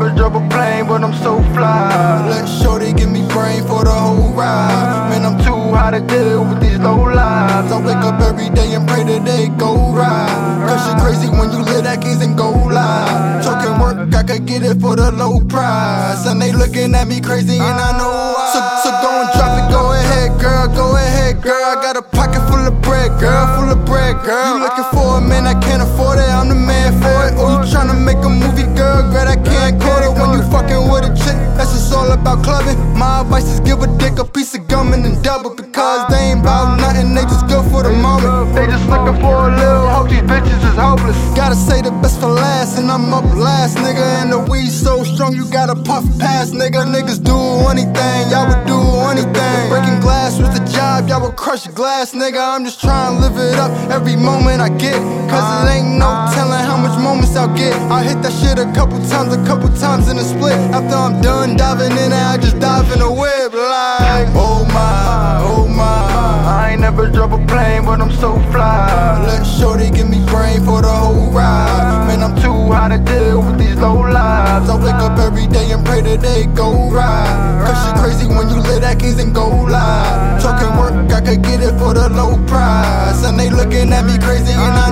never drove a plane, but I'm so fly. Let Shorty could get it for the low price. And they looking at me crazy, and I know why. So, so go and drop it, go ahead, girl, go ahead, girl. I got a pocket full of bread, girl, full of bread, girl. You looking for a man, I can't afford it, I'm the man for it. Oh, you tryna make a movie, girl, girl, I can't quote it. When you fucking with a chick, that's just all about clubbing. My advice is give a dick a piece of gum and then double because they ain't bout hopeless. Gotta say the best for last, and I'm up last, nigga. And the weed so strong, you gotta puff past, nigga. Niggas do anything, y'all would do anything. Breaking glass was the job, y'all would crush glass, nigga. I'm just trying to live it up every moment I get. Cause it ain't no telling how much moments I'll get. I hit that shit a couple times, a couple times in a split. After I'm done diving in I just dive in a whip like, oh never drove a plane, but I'm so fly. Let Shorty give me brain for the whole ride. Man, I'm too high to deal with these low lives. I wake up every day and pray that they go right. Cause shit crazy when you live that keys and go live. Trucking work, I could get it for the low price. And they looking at me crazy, and I.